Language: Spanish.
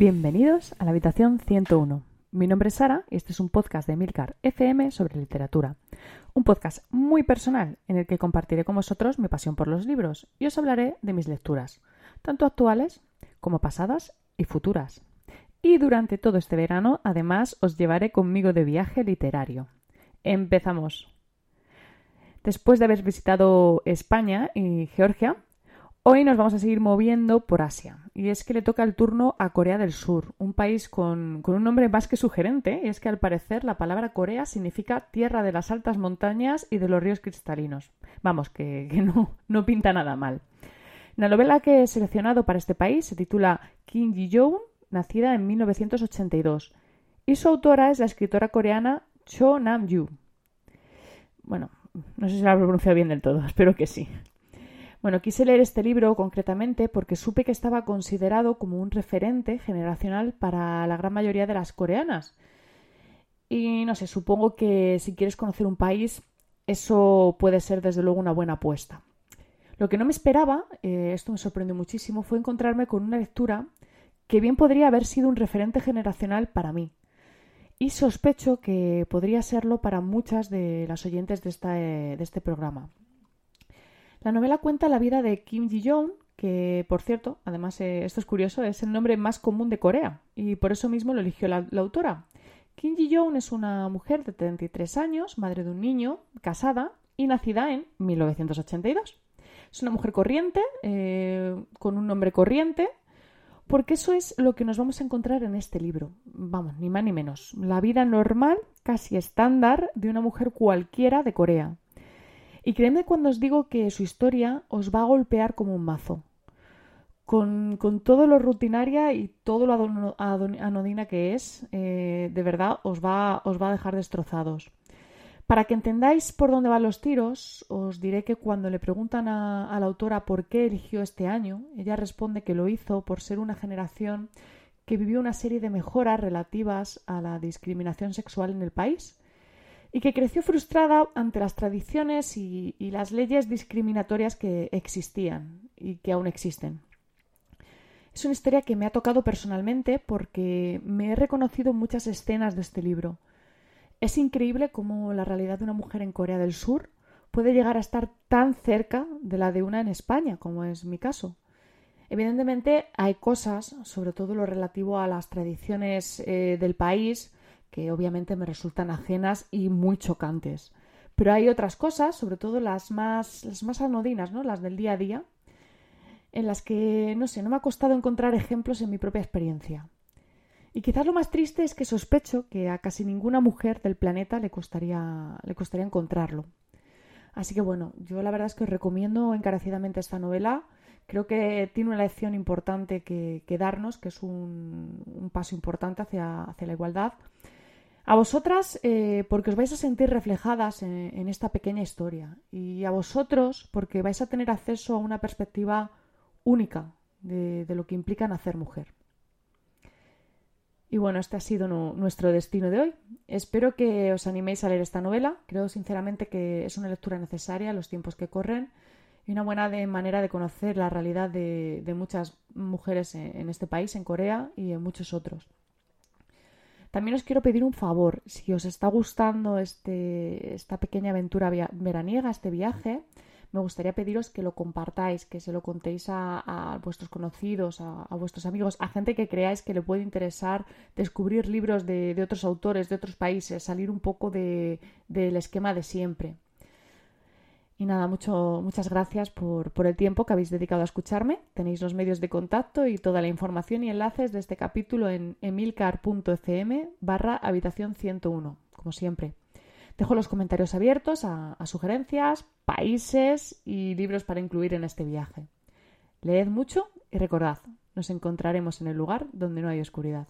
Bienvenidos a la habitación 101. Mi nombre es Sara y este es un podcast de Milcar FM sobre literatura. Un podcast muy personal en el que compartiré con vosotros mi pasión por los libros y os hablaré de mis lecturas, tanto actuales como pasadas y futuras. Y durante todo este verano, además, os llevaré conmigo de viaje literario. Empezamos. Después de haber visitado España y Georgia, Hoy nos vamos a seguir moviendo por Asia, y es que le toca el turno a Corea del Sur, un país con, un nombre más que sugerente, y es que al parecer la palabra Corea significa tierra de las altas montañas y de los ríos cristalinos. Vamos, que, no, no pinta nada mal. La novela que he seleccionado para este país se titula Kim Ji-yoon, nacida en 1982, y su autora es la escritora coreana Cho Nam-yu. Bueno, no sé si la he pronunciado bien del todo, espero que sí. Bueno, quise leer este libro concretamente porque supe que estaba considerado como un referente generacional para la gran mayoría de las coreanas. Y no sé, supongo que si quieres conocer un país, eso puede ser desde luego una buena apuesta. Lo que no me esperaba, eh, esto me sorprendió muchísimo, fue encontrarme con una lectura que bien podría haber sido un referente generacional para mí. Y sospecho que podría serlo para muchas de las oyentes de, eh, de este programa. La novela cuenta la vida de Kim Ji-yoon, que, por cierto, además eh, esto es curioso, es el nombre más común de Corea y por eso mismo lo eligió la, autora. Kim Ji-yoon es una mujer de 33 años, madre de un niño, casada y nacida en 1982. Es una mujer corriente, eh, con un nombre corriente, porque eso es lo que nos vamos a encontrar en este libro. Vamos, ni más ni menos. La vida normal, casi estándar, de una mujer cualquiera de Corea. Y créeme cuando os digo que su historia os va a golpear como un mazo. Con, todo lo rutinaria y todo lo anodina que es, eh, de verdad os va, os va a dejar destrozados. Para que entendáis por dónde van los tiros, os diré que cuando le preguntan a, a la autora por qué eligió este año, ella responde que lo hizo por ser una generación que vivió una serie de mejoras relativas a la discriminación sexual en el país y que creció frustrada ante las tradiciones y, las leyes discriminatorias que existían y que aún existen. Es una historia que me ha tocado personalmente porque me he reconocido muchas escenas de este libro. Es increíble cómo la realidad de una mujer en Corea del Sur puede llegar a estar tan cerca de la de una en España, como es mi caso. Evidentemente hay cosas, sobre todo lo relativo a las tradiciones eh, del país, que obviamente me resultan ajenas y muy chocantes. Pero hay otras cosas, sobre todo las más, las más anodinas, ¿no? las del día a día, en las que, no sé, no me ha costado encontrar ejemplos en mi propia experiencia. Y quizás lo más triste es que sospecho que a casi ninguna mujer del planeta le costaría, le costaría encontrarlo. Así que bueno, yo la verdad es que os recomiendo encarecidamente esta novela. Creo que tiene una lección importante que, darnos, que es un, un paso importante hacia, hacia la igualdad. A vosotras, eh, porque os vais a sentir reflejadas en, esta pequeña historia. Y a vosotros, porque vais a tener acceso a una perspectiva única de, lo que implica nacer mujer. Y bueno, este ha sido nuestro destino de hoy. Espero que os animéis a leer esta novela. Creo sinceramente que es una lectura necesaria en los tiempos que corren y una buena manera de conocer la realidad de, muchas mujeres en este país, en Corea y en muchos otros. También os quiero pedir un favor, si os está gustando este, esta pequeña aventura veraniega, este viaje, me gustaría pediros que lo compartáis, que se lo contéis a, vuestros conocidos, a, vuestros amigos, a gente que creáis que le puede interesar descubrir libros de, otros autores, de otros países, salir un poco del esquema de siempre. Y nada, mucho, muchas gracias por, el tiempo que habéis dedicado a escucharme. Tenéis los medios de contacto y toda la información y enlaces de este capítulo en emilcar.fm barra habitación 101, como siempre. Dejo los comentarios abiertos a sugerencias, países y libros para incluir en este viaje. Leed mucho y recordad, nos encontraremos en el lugar donde no hay oscuridad.